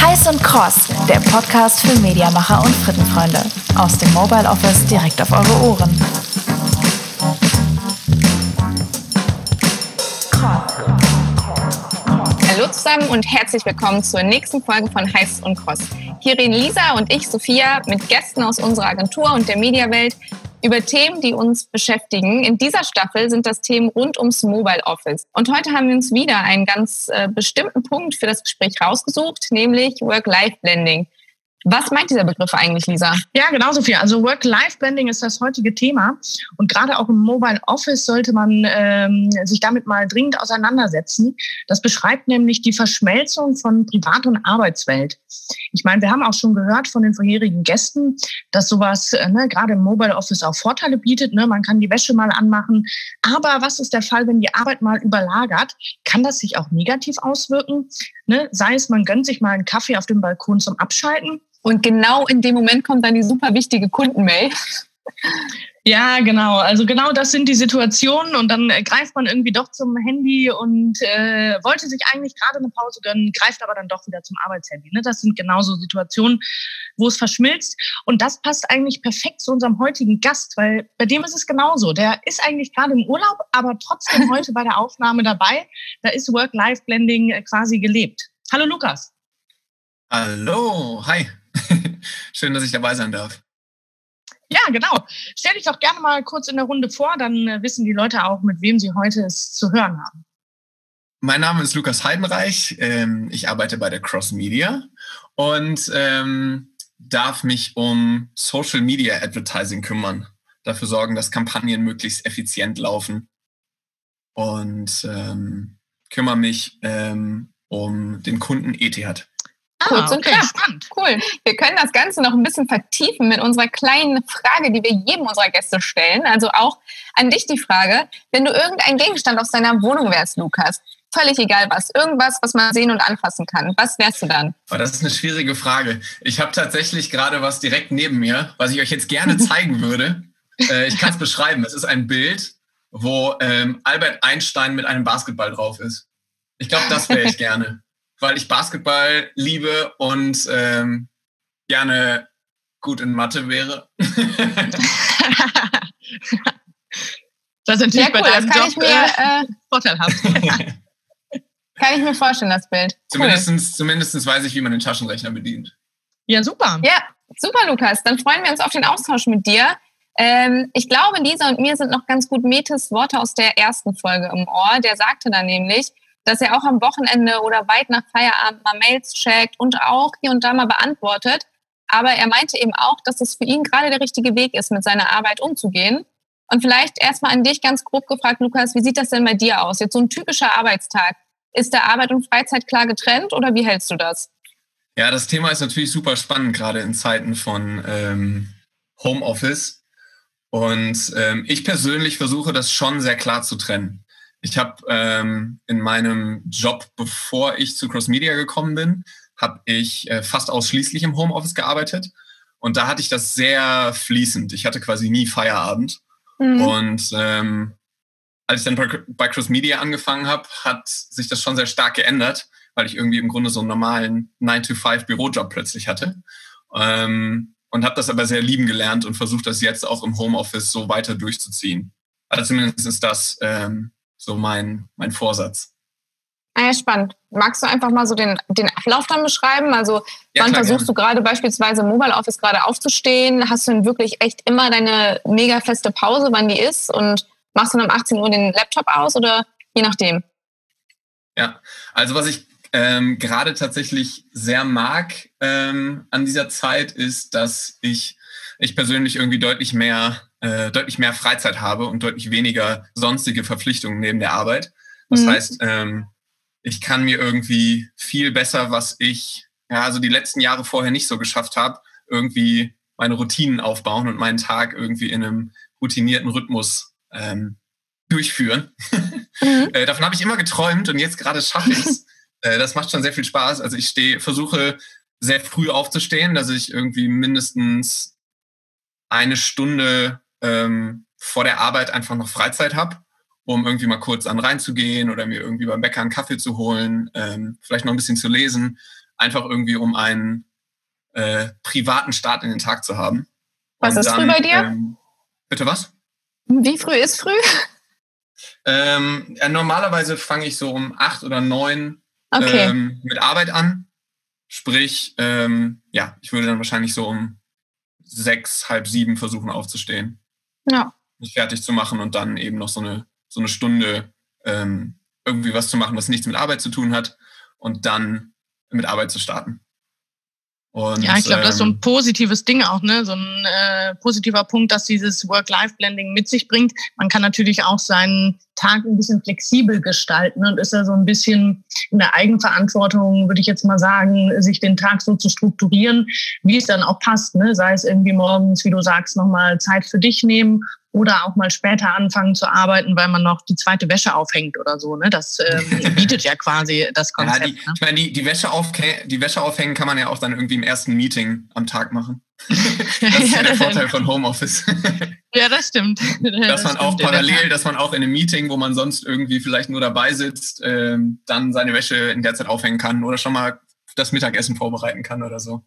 Heiß und Cross, der Podcast für Mediamacher und Frittenfreunde. Aus dem Mobile Office direkt auf eure Ohren. Hallo zusammen und herzlich willkommen zur nächsten Folge von Heiß und Cross. Hier reden Lisa und ich, Sophia, mit Gästen aus unserer Agentur und der Mediawelt über Themen, die uns beschäftigen. In dieser Staffel sind das Themen rund ums Mobile Office. Und heute haben wir uns wieder einen ganz äh, bestimmten Punkt für das Gespräch rausgesucht, nämlich Work-Life-Blending. Was meint dieser Begriff eigentlich, Lisa? Ja, genauso viel. Also Work-Life-Blending ist das heutige Thema. Und gerade auch im Mobile Office sollte man ähm, sich damit mal dringend auseinandersetzen. Das beschreibt nämlich die Verschmelzung von Privat- und Arbeitswelt. Ich meine, wir haben auch schon gehört von den vorherigen Gästen, dass sowas äh, ne, gerade im Mobile Office auch Vorteile bietet. Ne? Man kann die Wäsche mal anmachen. Aber was ist der Fall, wenn die Arbeit mal überlagert? Kann das sich auch negativ auswirken? Ne? Sei es, man gönnt sich mal einen Kaffee auf dem Balkon zum Abschalten und genau in dem Moment kommt dann die super wichtige Kundenmail. Ja, genau. Also genau das sind die Situationen und dann äh, greift man irgendwie doch zum Handy und äh, wollte sich eigentlich gerade eine Pause gönnen, greift aber dann doch wieder zum Arbeitshandy. Ne? Das sind genauso Situationen, wo es verschmilzt und das passt eigentlich perfekt zu unserem heutigen Gast, weil bei dem ist es genauso. Der ist eigentlich gerade im Urlaub, aber trotzdem heute bei der Aufnahme dabei. Da ist Work-Life-Blending äh, quasi gelebt. Hallo Lukas. Hallo, hi. Schön, dass ich dabei sein darf. Ja, genau. Stell dich doch gerne mal kurz in der Runde vor, dann äh, wissen die Leute auch, mit wem sie heute es zu hören haben. Mein Name ist Lukas Heidenreich. Ähm, ich arbeite bei der Cross Media und ähm, darf mich um Social Media Advertising kümmern. Dafür sorgen, dass Kampagnen möglichst effizient laufen. Und ähm, kümmere mich um den Kunden Etihad. Kurz ah, und knapp. Spannend. Cool. Wir können das Ganze noch ein bisschen vertiefen mit unserer kleinen Frage, die wir jedem unserer Gäste stellen. Also auch an dich die Frage, wenn du irgendein Gegenstand aus deiner Wohnung wärst, Lukas, völlig egal was, irgendwas, was man sehen und anfassen kann, was wärst du dann? Oh, das ist eine schwierige Frage. Ich habe tatsächlich gerade was direkt neben mir, was ich euch jetzt gerne zeigen würde. Äh, ich kann es beschreiben. Es ist ein Bild, wo ähm, Albert Einstein mit einem Basketball drauf ist. Ich glaube, das wäre ich gerne weil ich Basketball liebe und ähm, gerne gut in Mathe wäre. das ist natürlich ja, cool, bei deinem Job mir, äh, vorteilhaft. kann ich mir vorstellen, das Bild. Cool. Zumindest, zumindest weiß ich, wie man den Taschenrechner bedient. Ja, super. Ja, super, Lukas. Dann freuen wir uns auf den Austausch mit dir. Ähm, ich glaube, Lisa und mir sind noch ganz gut Metes Worte aus der ersten Folge im Ohr. Der sagte dann nämlich, dass er auch am Wochenende oder weit nach Feierabend mal Mails checkt und auch hier und da mal beantwortet. Aber er meinte eben auch, dass es für ihn gerade der richtige Weg ist, mit seiner Arbeit umzugehen. Und vielleicht erstmal an dich ganz grob gefragt, Lukas, wie sieht das denn bei dir aus? Jetzt so ein typischer Arbeitstag. Ist der Arbeit und Freizeit klar getrennt oder wie hältst du das? Ja, das Thema ist natürlich super spannend, gerade in Zeiten von ähm, Homeoffice. Und ähm, ich persönlich versuche das schon sehr klar zu trennen. Ich habe ähm, in meinem Job, bevor ich zu Cross Media gekommen bin, habe ich äh, fast ausschließlich im Homeoffice gearbeitet. Und da hatte ich das sehr fließend. Ich hatte quasi nie Feierabend. Mhm. Und ähm, als ich dann bei, bei Cross Media angefangen habe, hat sich das schon sehr stark geändert, weil ich irgendwie im Grunde so einen normalen 9-to-5-Bürojob plötzlich hatte. Ähm, und habe das aber sehr lieben gelernt und versucht, das jetzt auch im Homeoffice so weiter durchzuziehen. Also zumindest ist das ähm, so mein, mein Vorsatz. Ah ja, spannend. Magst du einfach mal so den, den Ablauf dann beschreiben? Also ja, wann klar, versuchst gerne. du gerade beispielsweise im Mobile Office gerade aufzustehen? Hast du denn wirklich echt immer deine mega feste Pause, wann die ist? Und machst du dann um 18 Uhr den Laptop aus oder je nachdem? Ja, also was ich ähm, gerade tatsächlich sehr mag ähm, an dieser Zeit ist, dass ich, ich persönlich irgendwie deutlich mehr äh, deutlich mehr Freizeit habe und deutlich weniger sonstige Verpflichtungen neben der Arbeit. Das mhm. heißt, ähm, ich kann mir irgendwie viel besser, was ich ja also die letzten Jahre vorher nicht so geschafft habe, irgendwie meine Routinen aufbauen und meinen Tag irgendwie in einem routinierten Rhythmus ähm, durchführen. Mhm. äh, davon habe ich immer geträumt und jetzt gerade schaffe ich es. äh, das macht schon sehr viel Spaß. Also ich stehe, versuche sehr früh aufzustehen, dass ich irgendwie mindestens eine Stunde ähm, vor der Arbeit einfach noch Freizeit habe, um irgendwie mal kurz an reinzugehen oder mir irgendwie beim Bäcker einen Kaffee zu holen, ähm, vielleicht noch ein bisschen zu lesen, einfach irgendwie um einen äh, privaten Start in den Tag zu haben. Was Und ist dann, früh bei dir? Ähm, bitte was? Wie früh ist früh? Ähm, ja, normalerweise fange ich so um acht oder neun okay. ähm, mit Arbeit an. Sprich, ähm, ja, ich würde dann wahrscheinlich so um sechs, halb sieben versuchen aufzustehen. Ja. Mich fertig zu machen und dann eben noch so eine, so eine Stunde ähm, irgendwie was zu machen, was nichts mit Arbeit zu tun hat und dann mit Arbeit zu starten. Und, ja, ich glaube, das ist so ein ähm, positives Ding auch, ne? So ein äh, positiver Punkt, dass dieses Work-Life-Blending mit sich bringt. Man kann natürlich auch seinen Tag ein bisschen flexibel gestalten und ist ja so ein bisschen in der Eigenverantwortung, würde ich jetzt mal sagen, sich den Tag so zu strukturieren, wie es dann auch passt. Ne? Sei es irgendwie morgens, wie du sagst, nochmal Zeit für dich nehmen oder auch mal später anfangen zu arbeiten, weil man noch die zweite Wäsche aufhängt oder so. Ne? Das ähm, bietet ja quasi das Konzept. Ja, die, ne? Ich meine, die, die, Wäsche die Wäsche aufhängen kann man ja auch dann irgendwie im ersten Meeting am Tag machen. Das ist ja der Vorteil von Homeoffice. ja, das stimmt. dass man auch parallel, dass man auch in einem Meeting, wo man sonst irgendwie vielleicht nur dabei sitzt, ähm, dann seine Wäsche in der Zeit aufhängen kann oder schon mal das Mittagessen vorbereiten kann oder so.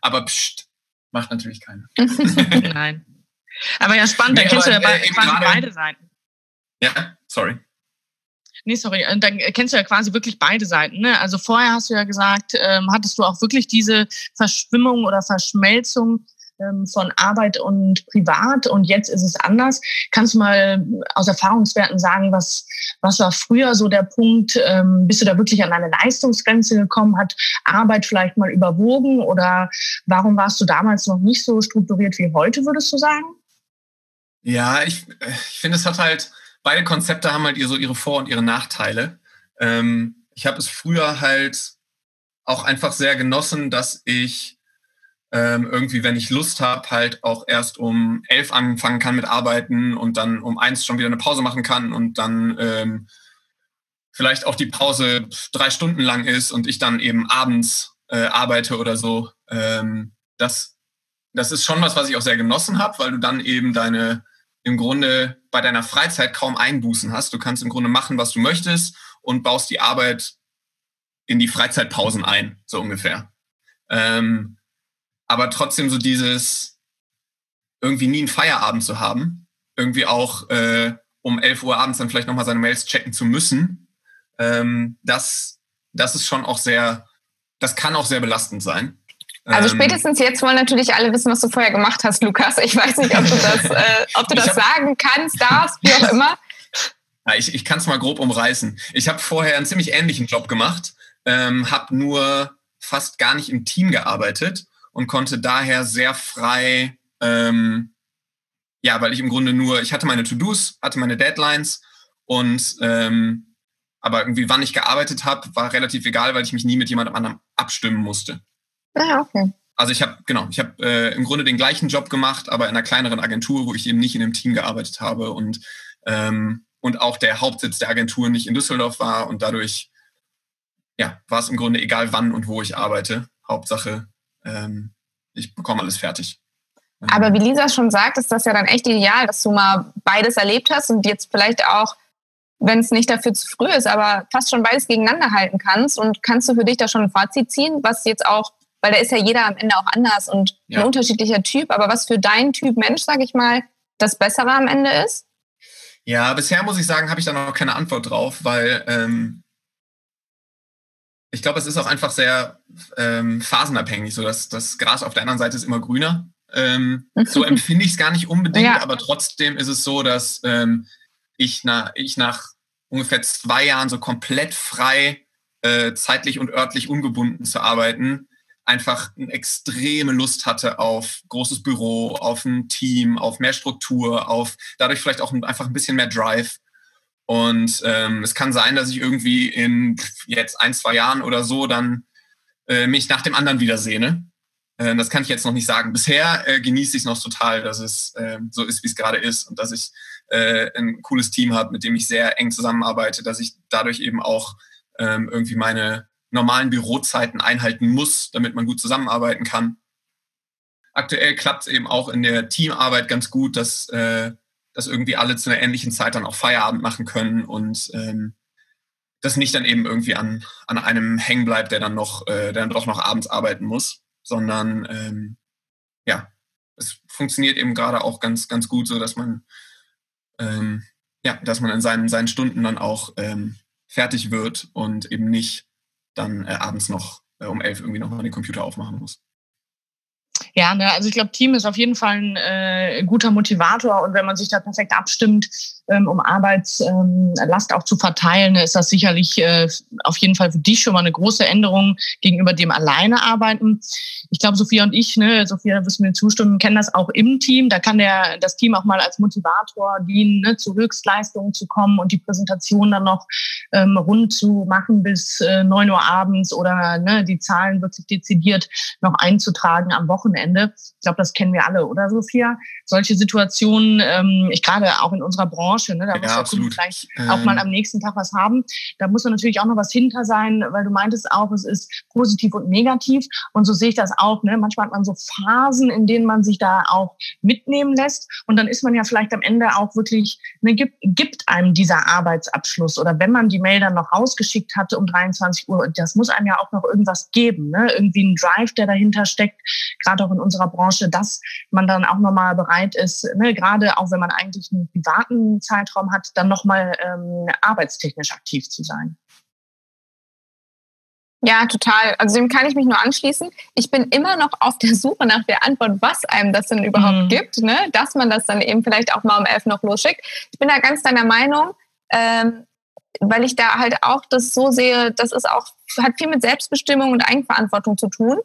Aber pst, macht natürlich keiner. Nein. Aber ja, spannend, nee, da kennst du ja äh, beide Seiten. Ja, sorry. Nee, sorry, äh, dann kennst du ja quasi wirklich beide Seiten. Ne? Also vorher hast du ja gesagt, ähm, hattest du auch wirklich diese Verschwimmung oder Verschmelzung ähm, von Arbeit und Privat und jetzt ist es anders. Kannst du mal aus Erfahrungswerten sagen, was, was war früher so der Punkt? Ähm, bist du da wirklich an eine Leistungsgrenze gekommen? Hat Arbeit vielleicht mal überwogen oder warum warst du damals noch nicht so strukturiert wie heute, würdest du sagen? Ja, ich, ich finde, es hat halt, beide Konzepte haben halt so ihre Vor- und ihre Nachteile. Ähm, ich habe es früher halt auch einfach sehr genossen, dass ich ähm, irgendwie, wenn ich Lust habe, halt auch erst um elf anfangen kann mit Arbeiten und dann um eins schon wieder eine Pause machen kann und dann ähm, vielleicht auch die Pause drei Stunden lang ist und ich dann eben abends äh, arbeite oder so. Ähm, das, das ist schon was, was ich auch sehr genossen habe, weil du dann eben deine im Grunde bei deiner Freizeit kaum Einbußen hast. Du kannst im Grunde machen, was du möchtest und baust die Arbeit in die Freizeitpausen ein, so ungefähr. Ähm, aber trotzdem so dieses irgendwie nie einen Feierabend zu haben, irgendwie auch äh, um 11 Uhr abends dann vielleicht nochmal seine Mails checken zu müssen, ähm, das, das ist schon auch sehr, das kann auch sehr belastend sein. Also ähm, spätestens jetzt wollen natürlich alle wissen, was du vorher gemacht hast, Lukas. Ich weiß nicht, ob du das, äh, ob du das sagen kannst, darfst, wie auch immer. Ich ich kann es mal grob umreißen. Ich habe vorher einen ziemlich ähnlichen Job gemacht, ähm, habe nur fast gar nicht im Team gearbeitet und konnte daher sehr frei, ähm, ja, weil ich im Grunde nur, ich hatte meine To-Dos, hatte meine Deadlines und ähm, aber irgendwie wann ich gearbeitet habe, war relativ egal, weil ich mich nie mit jemandem anderem abstimmen musste. Ah, okay. Also ich habe genau, ich habe äh, im Grunde den gleichen Job gemacht, aber in einer kleineren Agentur, wo ich eben nicht in einem Team gearbeitet habe und ähm, und auch der Hauptsitz der Agentur nicht in Düsseldorf war und dadurch ja war es im Grunde egal, wann und wo ich arbeite. Hauptsache, ähm, ich bekomme alles fertig. Aber wie Lisa schon sagt, ist das ja dann echt ideal, dass du mal beides erlebt hast und jetzt vielleicht auch, wenn es nicht dafür zu früh ist, aber fast schon beides gegeneinander halten kannst. Und kannst du für dich da schon ein Fazit ziehen, was jetzt auch weil da ist ja jeder am Ende auch anders und ja. ein unterschiedlicher Typ. Aber was für deinen Typ Mensch, sage ich mal, das Bessere am Ende ist? Ja, bisher muss ich sagen, habe ich da noch keine Antwort drauf, weil ähm, ich glaube, es ist auch einfach sehr ähm, phasenabhängig. So dass das Gras auf der anderen Seite ist immer grüner. Ähm, so empfinde ich es gar nicht unbedingt, ja. aber trotzdem ist es so, dass ähm, ich, na, ich nach ungefähr zwei Jahren so komplett frei, äh, zeitlich und örtlich ungebunden zu arbeiten, einfach eine extreme Lust hatte auf großes Büro, auf ein Team, auf mehr Struktur, auf dadurch vielleicht auch einfach ein bisschen mehr Drive. Und ähm, es kann sein, dass ich irgendwie in jetzt ein, zwei Jahren oder so dann äh, mich nach dem anderen wiedersehne. Äh, das kann ich jetzt noch nicht sagen. Bisher äh, genieße ich es noch total, dass es äh, so ist, wie es gerade ist und dass ich äh, ein cooles Team habe, mit dem ich sehr eng zusammenarbeite, dass ich dadurch eben auch ähm, irgendwie meine normalen Bürozeiten einhalten muss, damit man gut zusammenarbeiten kann. Aktuell klappt es eben auch in der Teamarbeit ganz gut, dass, äh, dass irgendwie alle zu einer ähnlichen Zeit dann auch Feierabend machen können und ähm, das nicht dann eben irgendwie an, an einem hängen bleibt, der dann noch, äh, der dann doch noch abends arbeiten muss, sondern ähm, ja, es funktioniert eben gerade auch ganz, ganz gut so, dass man ähm, ja, dass man in seinen, seinen Stunden dann auch ähm, fertig wird und eben nicht dann äh, abends noch äh, um elf irgendwie nochmal den Computer aufmachen muss. Ja, ne, also ich glaube, Team ist auf jeden Fall ein äh, guter Motivator und wenn man sich da perfekt abstimmt, um Arbeitslast ähm, auch zu verteilen, ist das sicherlich äh, auf jeden Fall für dich schon mal eine große Änderung gegenüber dem alleine arbeiten. Ich glaube, Sophia und ich, ne, Sophia, wirst mir zustimmen, kennen das auch im Team. Da kann der, das Team auch mal als Motivator dienen, ne, zu Höchstleistungen zu kommen und die Präsentation dann noch ähm, rund zu machen bis äh, 9 Uhr abends oder ne, die Zahlen wirklich dezidiert noch einzutragen am Wochenende. Ich glaube, das kennen wir alle, oder Sophia? Solche Situationen, ähm, ich gerade auch in unserer Branche, Branche. Ne? Da muss ja, der Kunde vielleicht auch mal ähm. am nächsten Tag was haben. Da muss natürlich auch noch was hinter sein, weil du meintest auch, es ist positiv und negativ. Und so sehe ich das auch. Ne? Manchmal hat man so Phasen, in denen man sich da auch mitnehmen lässt. Und dann ist man ja vielleicht am Ende auch wirklich, ne, gibt, gibt einem dieser Arbeitsabschluss. Oder wenn man die Mail dann noch rausgeschickt hatte um 23 Uhr, das muss einem ja auch noch irgendwas geben. Ne? Irgendwie ein Drive, der dahinter steckt, gerade auch in unserer Branche, dass man dann auch nochmal bereit ist, ne? gerade auch wenn man eigentlich einen privaten Zeitraum hat, dann nochmal ähm, arbeitstechnisch aktiv zu sein. Ja, total. Also dem kann ich mich nur anschließen. Ich bin immer noch auf der Suche nach der Antwort, was einem das denn überhaupt mhm. gibt, ne? dass man das dann eben vielleicht auch mal um elf noch losschickt. Ich bin da ganz deiner Meinung, ähm, weil ich da halt auch das so sehe, das ist auch, hat viel mit Selbstbestimmung und Eigenverantwortung zu tun.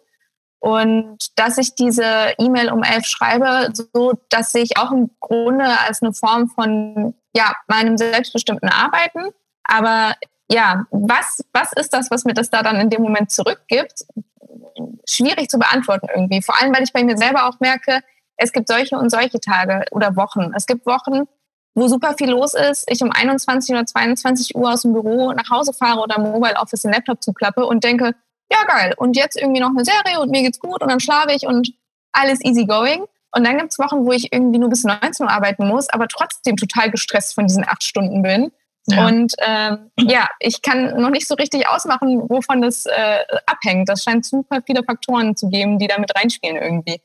Und dass ich diese E-Mail um elf schreibe, so, das sehe ich auch im Grunde als eine Form von ja, meinem selbstbestimmten Arbeiten. Aber ja, was, was ist das, was mir das da dann in dem Moment zurückgibt? Schwierig zu beantworten irgendwie. Vor allem, weil ich bei mir selber auch merke, es gibt solche und solche Tage oder Wochen. Es gibt Wochen, wo super viel los ist, ich um 21 oder 22 Uhr aus dem Büro nach Hause fahre oder im Mobile Office den Laptop zuklappe und denke, ja geil, und jetzt irgendwie noch eine Serie und mir geht's gut und dann schlafe ich und alles easy going. Und dann gibt's Wochen, wo ich irgendwie nur bis 19 Uhr arbeiten muss, aber trotzdem total gestresst von diesen acht Stunden bin. Ja. Und ähm, ja, ich kann noch nicht so richtig ausmachen, wovon das äh, abhängt. Das scheint super viele Faktoren zu geben, die da mit reinspielen irgendwie.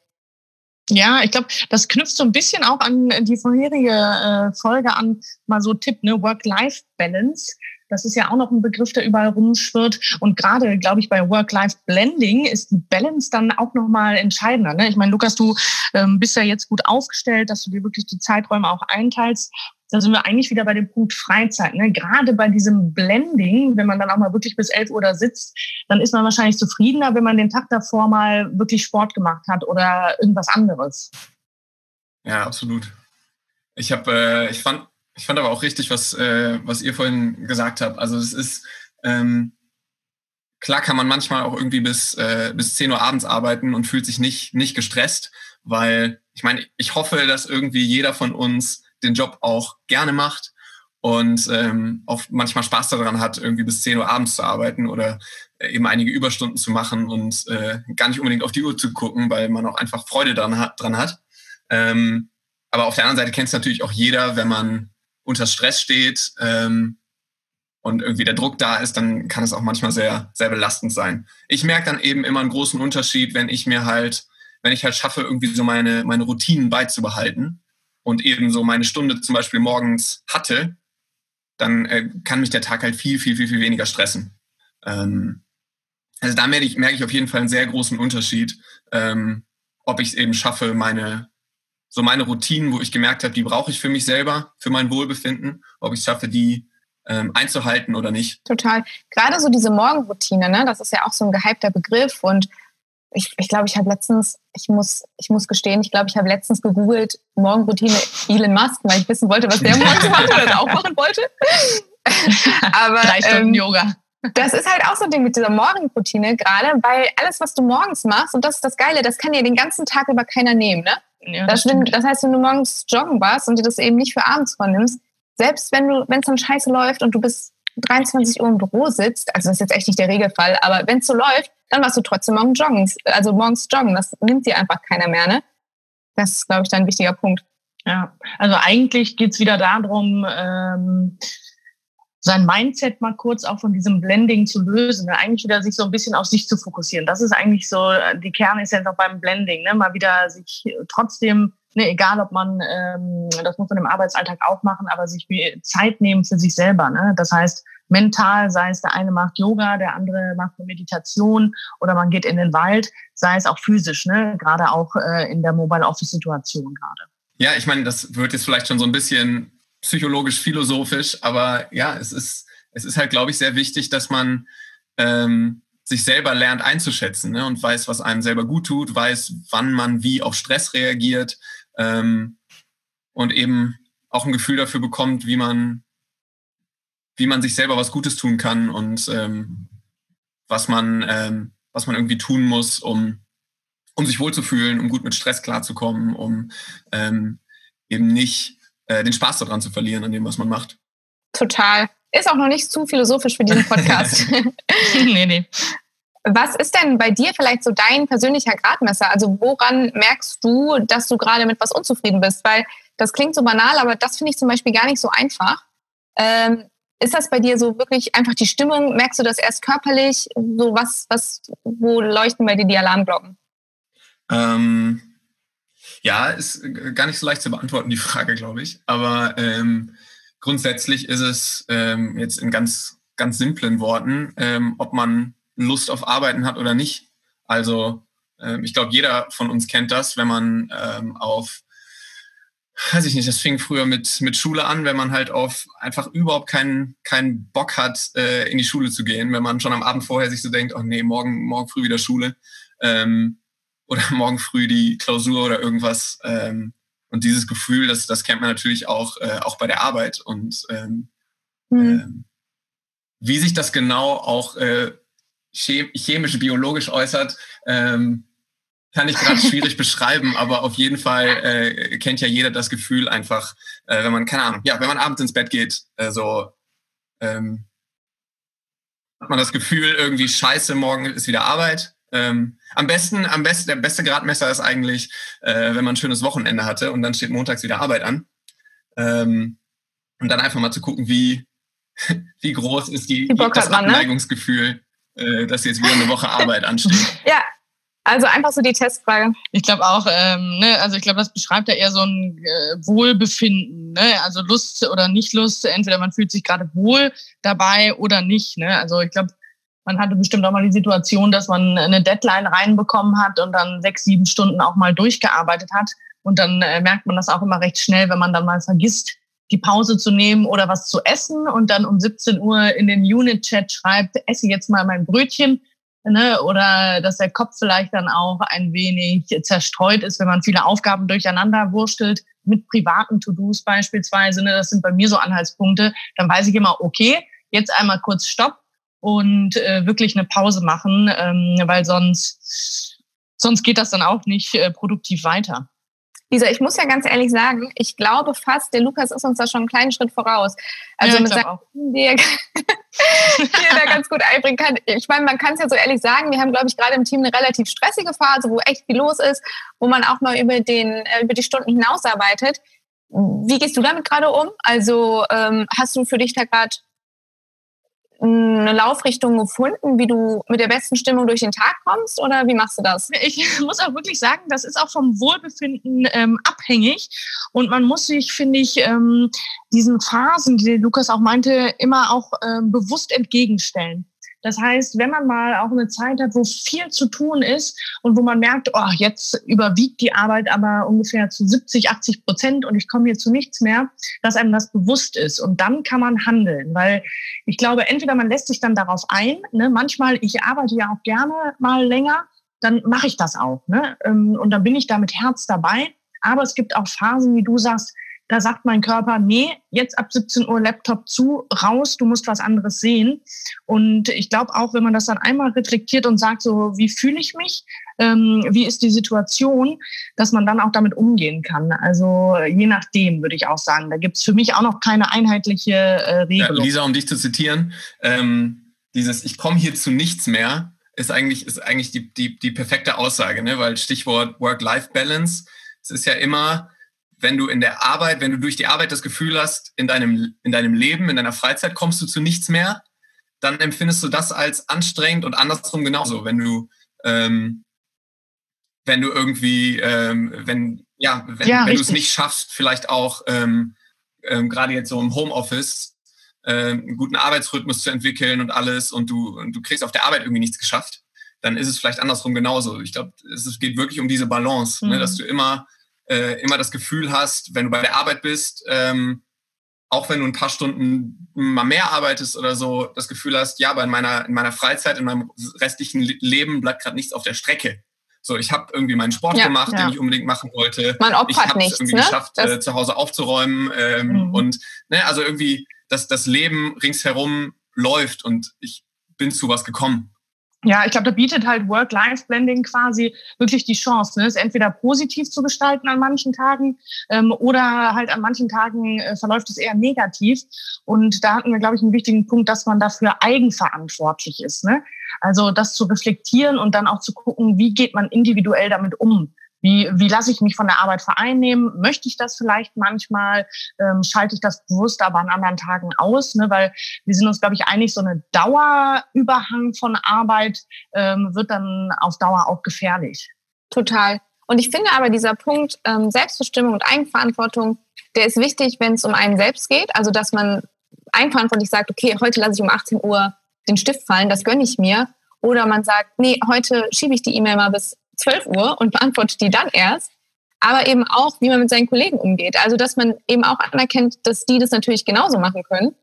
Ja, ich glaube, das knüpft so ein bisschen auch an die vorherige äh, Folge an, mal so Tipp, ne, Work-Life-Balance. Das ist ja auch noch ein Begriff, der überall rumschwirrt. Und gerade, glaube ich, bei Work-Life-Blending ist die Balance dann auch nochmal entscheidender. Ne? Ich meine, Lukas, du ähm, bist ja jetzt gut aufgestellt, dass du dir wirklich die Zeiträume auch einteilst. Da sind wir eigentlich wieder bei dem Punkt Freizeit. Ne? Gerade bei diesem Blending, wenn man dann auch mal wirklich bis 11 Uhr da sitzt, dann ist man wahrscheinlich zufriedener, wenn man den Tag davor mal wirklich Sport gemacht hat oder irgendwas anderes. Ja, absolut. Ich habe, äh, ich fand, ich fand aber auch richtig, was, äh, was ihr vorhin gesagt habt. Also es ist, ähm, klar kann man manchmal auch irgendwie bis, äh, bis 10 Uhr abends arbeiten und fühlt sich nicht, nicht gestresst, weil ich meine, ich hoffe, dass irgendwie jeder von uns den Job auch gerne macht und ähm, auch manchmal Spaß daran hat, irgendwie bis 10 Uhr abends zu arbeiten oder eben einige Überstunden zu machen und äh, gar nicht unbedingt auf die Uhr zu gucken, weil man auch einfach Freude dran hat. Dran hat. Ähm, aber auf der anderen Seite kennt es natürlich auch jeder, wenn man unter Stress steht ähm, und irgendwie der Druck da ist, dann kann es auch manchmal sehr, sehr belastend sein. Ich merke dann eben immer einen großen Unterschied, wenn ich mir halt, wenn ich halt schaffe, irgendwie so meine, meine Routinen beizubehalten und eben so meine Stunde zum Beispiel morgens hatte, dann äh, kann mich der Tag halt viel, viel, viel, viel weniger stressen. Ähm, also da merke ich, merke ich auf jeden Fall einen sehr großen Unterschied, ähm, ob ich es eben schaffe, meine, so meine Routinen, wo ich gemerkt habe, die brauche ich für mich selber, für mein Wohlbefinden, ob ich es schaffe, die ähm, einzuhalten oder nicht. Total. Gerade so diese Morgenroutine, ne? das ist ja auch so ein gehypter Begriff und ich, ich glaube, ich habe letztens, ich muss, ich muss gestehen, ich glaube, ich habe letztens gegoogelt Morgenroutine Elon Musk, weil ich wissen wollte, was der morgens macht oder auch machen wollte. Aber drei Stunden ähm, Yoga. Das ist halt auch so ein Ding mit dieser Morgenroutine gerade, weil alles, was du morgens machst, und das ist das Geile, das kann dir den ganzen Tag über keiner nehmen. Ne? Ja, das, das, das, heißt, wenn du morgens joggen warst und dir das eben nicht für abends vornimmst, selbst wenn du, wenn es dann scheiße läuft und du bis 23 Uhr im Büro sitzt, also das ist jetzt echt nicht der Regelfall, aber wenn es so läuft, dann warst du trotzdem morgens joggen. Also morgens joggen, das nimmt dir einfach keiner mehr, ne? Das ist, glaube ich, dann ein wichtiger Punkt. Ja, also eigentlich geht's wieder darum, ähm, sein Mindset mal kurz auch von diesem Blending zu lösen, ne? eigentlich wieder sich so ein bisschen auf sich zu fokussieren. Das ist eigentlich so die Kernessenz auch beim Blending, ne? mal wieder sich trotzdem, ne, egal ob man, ähm, das muss man im Arbeitsalltag auch machen, aber sich Zeit nehmen für sich selber. Ne? Das heißt, mental, sei es der eine macht Yoga, der andere macht eine Meditation oder man geht in den Wald, sei es auch physisch, ne? gerade auch äh, in der Mobile Office Situation gerade. Ja, ich meine, das wird jetzt vielleicht schon so ein bisschen psychologisch, philosophisch, aber ja, es ist, es ist halt, glaube ich, sehr wichtig, dass man ähm, sich selber lernt einzuschätzen ne? und weiß, was einem selber gut tut, weiß, wann man wie auf Stress reagiert ähm, und eben auch ein Gefühl dafür bekommt, wie man, wie man sich selber was Gutes tun kann und ähm, was man, ähm, was man irgendwie tun muss, um, um sich wohlzufühlen, um gut mit Stress klarzukommen, um ähm, eben nicht äh, den Spaß daran zu verlieren, an dem, was man macht. Total. Ist auch noch nicht zu philosophisch für diesen Podcast. nee, nee. Was ist denn bei dir vielleicht so dein persönlicher Gradmesser? Also woran merkst du, dass du gerade mit was unzufrieden bist? Weil das klingt so banal, aber das finde ich zum Beispiel gar nicht so einfach. Ähm, ist das bei dir so wirklich einfach die Stimmung? Merkst du das erst körperlich? So was, was, wo leuchten bei dir die Alarmglocken? Ähm, ja, ist gar nicht so leicht zu beantworten, die Frage, glaube ich. Aber ähm, grundsätzlich ist es ähm, jetzt in ganz, ganz simplen Worten, ähm, ob man Lust auf Arbeiten hat oder nicht. Also ähm, ich glaube, jeder von uns kennt das, wenn man ähm, auf, weiß ich nicht, das fing früher mit, mit Schule an, wenn man halt auf einfach überhaupt keinen, keinen Bock hat, äh, in die Schule zu gehen, wenn man schon am Abend vorher sich so denkt, oh nee, morgen, morgen früh wieder Schule. Ähm, oder morgen früh die Klausur oder irgendwas. Ähm, und dieses Gefühl, das, das kennt man natürlich auch, äh, auch bei der Arbeit. Und ähm, mhm. ähm, wie sich das genau auch äh, chemisch, biologisch äußert, ähm, kann ich gerade schwierig beschreiben, aber auf jeden Fall äh, kennt ja jeder das Gefühl einfach, äh, wenn man, keine Ahnung, ja, wenn man abends ins Bett geht, äh, so ähm, hat man das Gefühl, irgendwie scheiße, morgen ist wieder Arbeit. Ähm, am besten, am besten, der beste Gradmesser ist eigentlich, äh, wenn man ein schönes Wochenende hatte und dann steht montags wieder Arbeit an. Ähm, und dann einfach mal zu gucken, wie, wie groß ist die, die das man, ne? Abneigungsgefühl, ne? äh, dass jetzt wieder eine Woche Arbeit ansteht. ja, also einfach so die Testfrage. Ich glaube auch, ähm, ne, also ich glaube, das beschreibt ja eher so ein äh, Wohlbefinden, ne? Also Lust oder nicht Lust, entweder man fühlt sich gerade wohl dabei oder nicht. Ne? Also ich glaube, man hatte bestimmt auch mal die Situation, dass man eine Deadline reinbekommen hat und dann sechs, sieben Stunden auch mal durchgearbeitet hat. Und dann äh, merkt man das auch immer recht schnell, wenn man dann mal vergisst, die Pause zu nehmen oder was zu essen und dann um 17 Uhr in den Unit-Chat schreibt, esse jetzt mal mein Brötchen. Ne? Oder dass der Kopf vielleicht dann auch ein wenig zerstreut ist, wenn man viele Aufgaben durcheinander wurstelt, mit privaten To-Dos beispielsweise. Ne? Das sind bei mir so Anhaltspunkte. Dann weiß ich immer, okay, jetzt einmal kurz Stopp, und äh, wirklich eine Pause machen, ähm, weil sonst, sonst geht das dann auch nicht äh, produktiv weiter. Lisa, ich muss ja ganz ehrlich sagen, ich glaube fast, der Lukas ist uns da schon einen kleinen Schritt voraus. Also ja, mit seinem, die er, da ganz gut einbringen kann. Ich meine, man kann es ja so ehrlich sagen, wir haben, glaube ich, gerade im Team eine relativ stressige Phase, wo echt viel los ist, wo man auch mal über, den, äh, über die Stunden hinausarbeitet. Wie gehst du damit gerade um? Also ähm, hast du für dich da gerade eine Laufrichtung gefunden, wie du mit der besten Stimmung durch den Tag kommst oder wie machst du das? Ich muss auch wirklich sagen, das ist auch vom Wohlbefinden ähm, abhängig und man muss sich, finde ich, ähm, diesen Phasen, die Lukas auch meinte, immer auch ähm, bewusst entgegenstellen. Das heißt, wenn man mal auch eine Zeit hat, wo viel zu tun ist und wo man merkt, oh, jetzt überwiegt die Arbeit aber ungefähr zu 70, 80 Prozent und ich komme hier zu nichts mehr, dass einem das bewusst ist. Und dann kann man handeln, weil ich glaube, entweder man lässt sich dann darauf ein, ne? manchmal, ich arbeite ja auch gerne mal länger, dann mache ich das auch. Ne? Ähm, und dann bin ich da mit Herz dabei. Aber es gibt auch Phasen, wie du sagst, da sagt mein Körper, nee, jetzt ab 17 Uhr Laptop zu, raus, du musst was anderes sehen. Und ich glaube auch, wenn man das dann einmal reflektiert und sagt, so, wie fühle ich mich, ähm, wie ist die Situation, dass man dann auch damit umgehen kann. Also je nachdem, würde ich auch sagen. Da gibt es für mich auch noch keine einheitliche äh, Regelung. Ja, Lisa, um dich zu zitieren, ähm, dieses Ich komme hier zu nichts mehr ist eigentlich, ist eigentlich die, die, die perfekte Aussage, ne? weil Stichwort Work-Life-Balance, es ist ja immer, wenn du in der Arbeit, wenn du durch die Arbeit das Gefühl hast, in deinem, in deinem Leben, in deiner Freizeit kommst du zu nichts mehr, dann empfindest du das als anstrengend und andersrum genauso. Wenn du, ähm, wenn du irgendwie, ähm, wenn, ja, wenn, ja, wenn du es nicht schaffst, vielleicht auch ähm, ähm, gerade jetzt so im Homeoffice äh, einen guten Arbeitsrhythmus zu entwickeln und alles und du, und du kriegst auf der Arbeit irgendwie nichts geschafft, dann ist es vielleicht andersrum genauso. Ich glaube, es geht wirklich um diese Balance, mhm. ne, dass du immer, äh, immer das Gefühl hast, wenn du bei der Arbeit bist, ähm, auch wenn du ein paar Stunden mal mehr arbeitest oder so, das Gefühl hast, ja, aber in meiner, in meiner Freizeit, in meinem restlichen Leben bleibt gerade nichts auf der Strecke. So, ich habe irgendwie meinen Sport ja, gemacht, ja. den ich unbedingt machen wollte. Man opfert ich habe es irgendwie ne? geschafft, äh, zu Hause aufzuräumen. Ähm, mhm. Und ne, also irgendwie, dass das Leben ringsherum läuft und ich bin zu was gekommen. Ja, ich glaube, da bietet halt Work-Life-Blending quasi wirklich die Chance, ne? es entweder positiv zu gestalten an manchen Tagen ähm, oder halt an manchen Tagen äh, verläuft es eher negativ. Und da hatten wir, glaube ich, einen wichtigen Punkt, dass man dafür eigenverantwortlich ist. Ne? Also das zu reflektieren und dann auch zu gucken, wie geht man individuell damit um. Wie, wie lasse ich mich von der Arbeit vereinnehmen? Möchte ich das vielleicht manchmal? Ähm, schalte ich das bewusst aber an anderen Tagen aus? Ne? Weil wir sind uns, glaube ich, einig, so eine Dauerüberhang von Arbeit ähm, wird dann auf Dauer auch gefährlich. Total. Und ich finde aber dieser Punkt ähm, Selbstbestimmung und Eigenverantwortung, der ist wichtig, wenn es um einen selbst geht. Also dass man eigenverantwortlich sagt, okay, heute lasse ich um 18 Uhr den Stift fallen, das gönne ich mir. Oder man sagt, nee, heute schiebe ich die E-Mail mal bis 12 Uhr und beantwortet die dann erst. Aber eben auch, wie man mit seinen Kollegen umgeht. Also, dass man eben auch anerkennt, dass die das natürlich genauso machen können.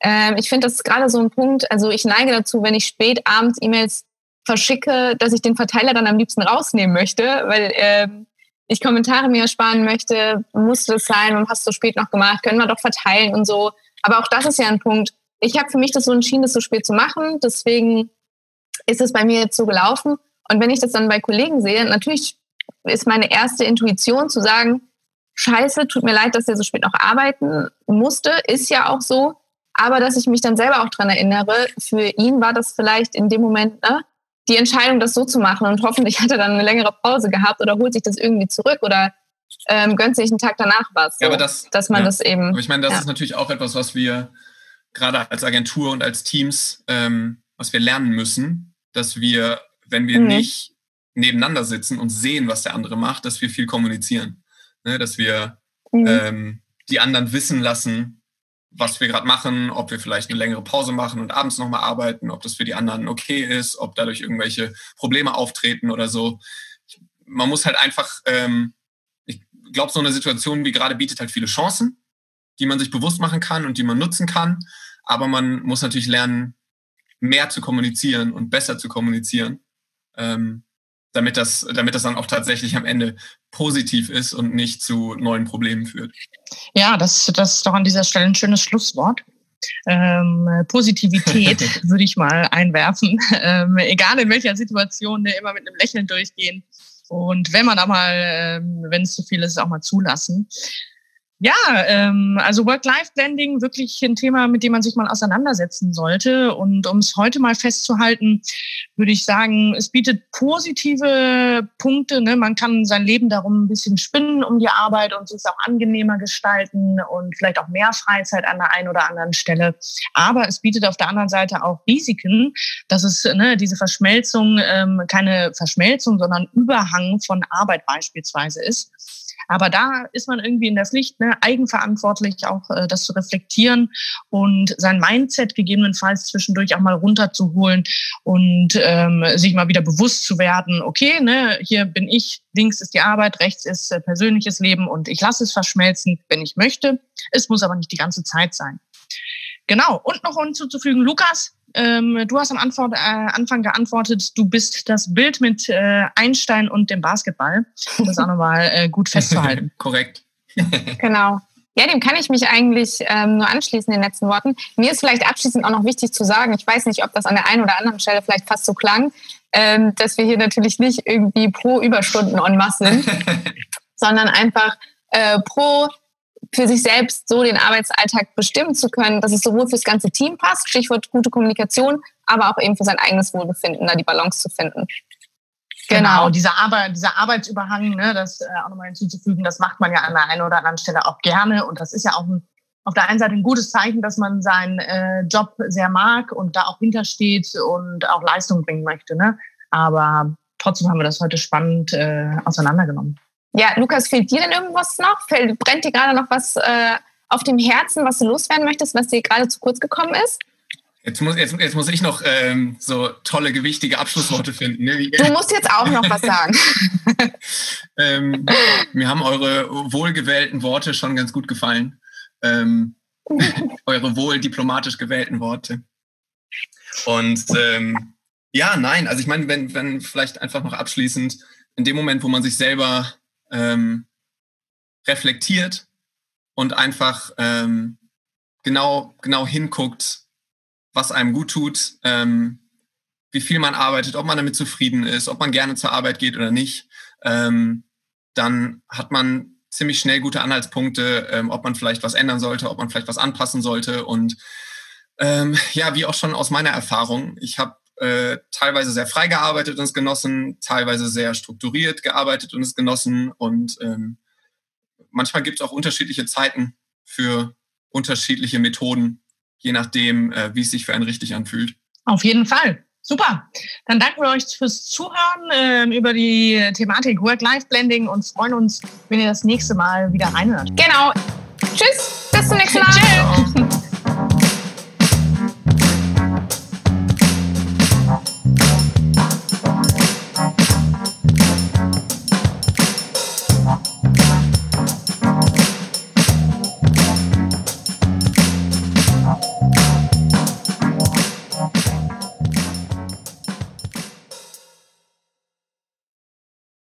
Ähm, ich finde, das ist gerade so ein Punkt. Also, ich neige dazu, wenn ich spät abends E-Mails verschicke, dass ich den Verteiler dann am liebsten rausnehmen möchte, weil ähm, ich Kommentare mir ersparen möchte. Muss das sein und hast du spät noch gemacht? Können wir doch verteilen und so. Aber auch das ist ja ein Punkt. Ich habe für mich das so entschieden, das so spät zu machen. Deswegen ist es bei mir jetzt so gelaufen. Und wenn ich das dann bei Kollegen sehe, natürlich ist meine erste Intuition zu sagen, scheiße, tut mir leid, dass der so spät noch arbeiten musste, ist ja auch so. Aber dass ich mich dann selber auch dran erinnere, für ihn war das vielleicht in dem Moment ne, die Entscheidung, das so zu machen. Und hoffentlich hat er dann eine längere Pause gehabt oder holt sich das irgendwie zurück oder ähm, gönnt sich einen Tag danach was. So, ja, aber das, dass man ja. das eben. Aber ich meine, das ja. ist natürlich auch etwas, was wir gerade als Agentur und als Teams, ähm, was wir lernen müssen, dass wir wenn wir mhm. nicht nebeneinander sitzen und sehen, was der andere macht, dass wir viel kommunizieren. Ne? Dass wir mhm. ähm, die anderen wissen lassen, was wir gerade machen, ob wir vielleicht eine längere Pause machen und abends nochmal arbeiten, ob das für die anderen okay ist, ob dadurch irgendwelche Probleme auftreten oder so. Man muss halt einfach, ähm, ich glaube, so eine Situation wie gerade bietet halt viele Chancen, die man sich bewusst machen kann und die man nutzen kann. Aber man muss natürlich lernen, mehr zu kommunizieren und besser zu kommunizieren ähm, damit, das, damit das dann auch tatsächlich am Ende positiv ist und nicht zu neuen Problemen führt. Ja, das, das ist doch an dieser Stelle ein schönes Schlusswort. Ähm, Positivität würde ich mal einwerfen. Ähm, egal in welcher Situation, ne, immer mit einem Lächeln durchgehen. Und wenn man da mal, ähm, wenn es zu viel ist, auch mal zulassen. Ja, ähm, also Work-Life-Blending wirklich ein Thema, mit dem man sich mal auseinandersetzen sollte. Und um es heute mal festzuhalten, würde ich sagen, es bietet positive Punkte. Ne? Man kann sein Leben darum ein bisschen spinnen um die Arbeit und es auch angenehmer gestalten und vielleicht auch mehr Freizeit an der einen oder anderen Stelle. Aber es bietet auf der anderen Seite auch Risiken, dass es ne, diese Verschmelzung ähm, keine Verschmelzung, sondern Überhang von Arbeit beispielsweise ist. Aber da ist man irgendwie in der Pflicht, ne, eigenverantwortlich auch äh, das zu reflektieren und sein Mindset gegebenenfalls zwischendurch auch mal runterzuholen und ähm, sich mal wieder bewusst zu werden, okay, ne, hier bin ich, links ist die Arbeit, rechts ist äh, persönliches Leben und ich lasse es verschmelzen, wenn ich möchte. Es muss aber nicht die ganze Zeit sein. Genau. Und noch hinzuzufügen, Lukas, ähm, du hast am Anfang, äh, Anfang geantwortet, du bist das Bild mit äh, Einstein und dem Basketball. Das ist auch nochmal äh, gut festzuhalten. Korrekt. genau. Ja, dem kann ich mich eigentlich ähm, nur anschließen in den letzten Worten. Mir ist vielleicht abschließend auch noch wichtig zu sagen, ich weiß nicht, ob das an der einen oder anderen Stelle vielleicht fast so klang, ähm, dass wir hier natürlich nicht irgendwie pro Überstunden en masse sind, sondern einfach äh, pro für sich selbst so den Arbeitsalltag bestimmen zu können, dass es sowohl fürs ganze Team passt, Stichwort gute Kommunikation, aber auch eben für sein eigenes Wohlbefinden, da die Balance zu finden. Genau, genau dieser, Arbeit, dieser Arbeitsüberhang, ne, das äh, auch nochmal hinzuzufügen, das macht man ja an der einen oder anderen Stelle auch gerne. Und das ist ja auch ein, auf der einen Seite ein gutes Zeichen, dass man seinen äh, Job sehr mag und da auch hintersteht und auch Leistung bringen möchte. Ne? Aber trotzdem haben wir das heute spannend äh, auseinandergenommen. Ja, Lukas, fehlt dir denn irgendwas noch? Fällt, brennt dir gerade noch was äh, auf dem Herzen, was du loswerden möchtest, was dir gerade zu kurz gekommen ist? Jetzt muss, jetzt, jetzt muss ich noch ähm, so tolle, gewichtige Abschlussworte finden. Ne? Du musst jetzt auch noch was sagen. ähm, mir haben eure wohlgewählten Worte schon ganz gut gefallen. Ähm, eure wohl diplomatisch gewählten Worte. Und ähm, ja, nein, also ich meine, wenn, wenn vielleicht einfach noch abschließend, in dem Moment, wo man sich selber ähm, reflektiert und einfach ähm, genau, genau hinguckt, was einem gut tut, ähm, wie viel man arbeitet, ob man damit zufrieden ist, ob man gerne zur Arbeit geht oder nicht, ähm, dann hat man ziemlich schnell gute Anhaltspunkte, ähm, ob man vielleicht was ändern sollte, ob man vielleicht was anpassen sollte. Und ähm, ja, wie auch schon aus meiner Erfahrung, ich habe äh, teilweise sehr frei gearbeitet und es genossen, teilweise sehr strukturiert gearbeitet und es genossen. Und ähm, manchmal gibt es auch unterschiedliche Zeiten für unterschiedliche Methoden, je nachdem, äh, wie es sich für einen richtig anfühlt. Auf jeden Fall. Super. Dann danken wir euch fürs Zuhören äh, über die Thematik Work-Life-Blending und freuen uns, wenn ihr das nächste Mal wieder reinhört. Genau. Tschüss. Bis zum nächsten Mal. Tschüss.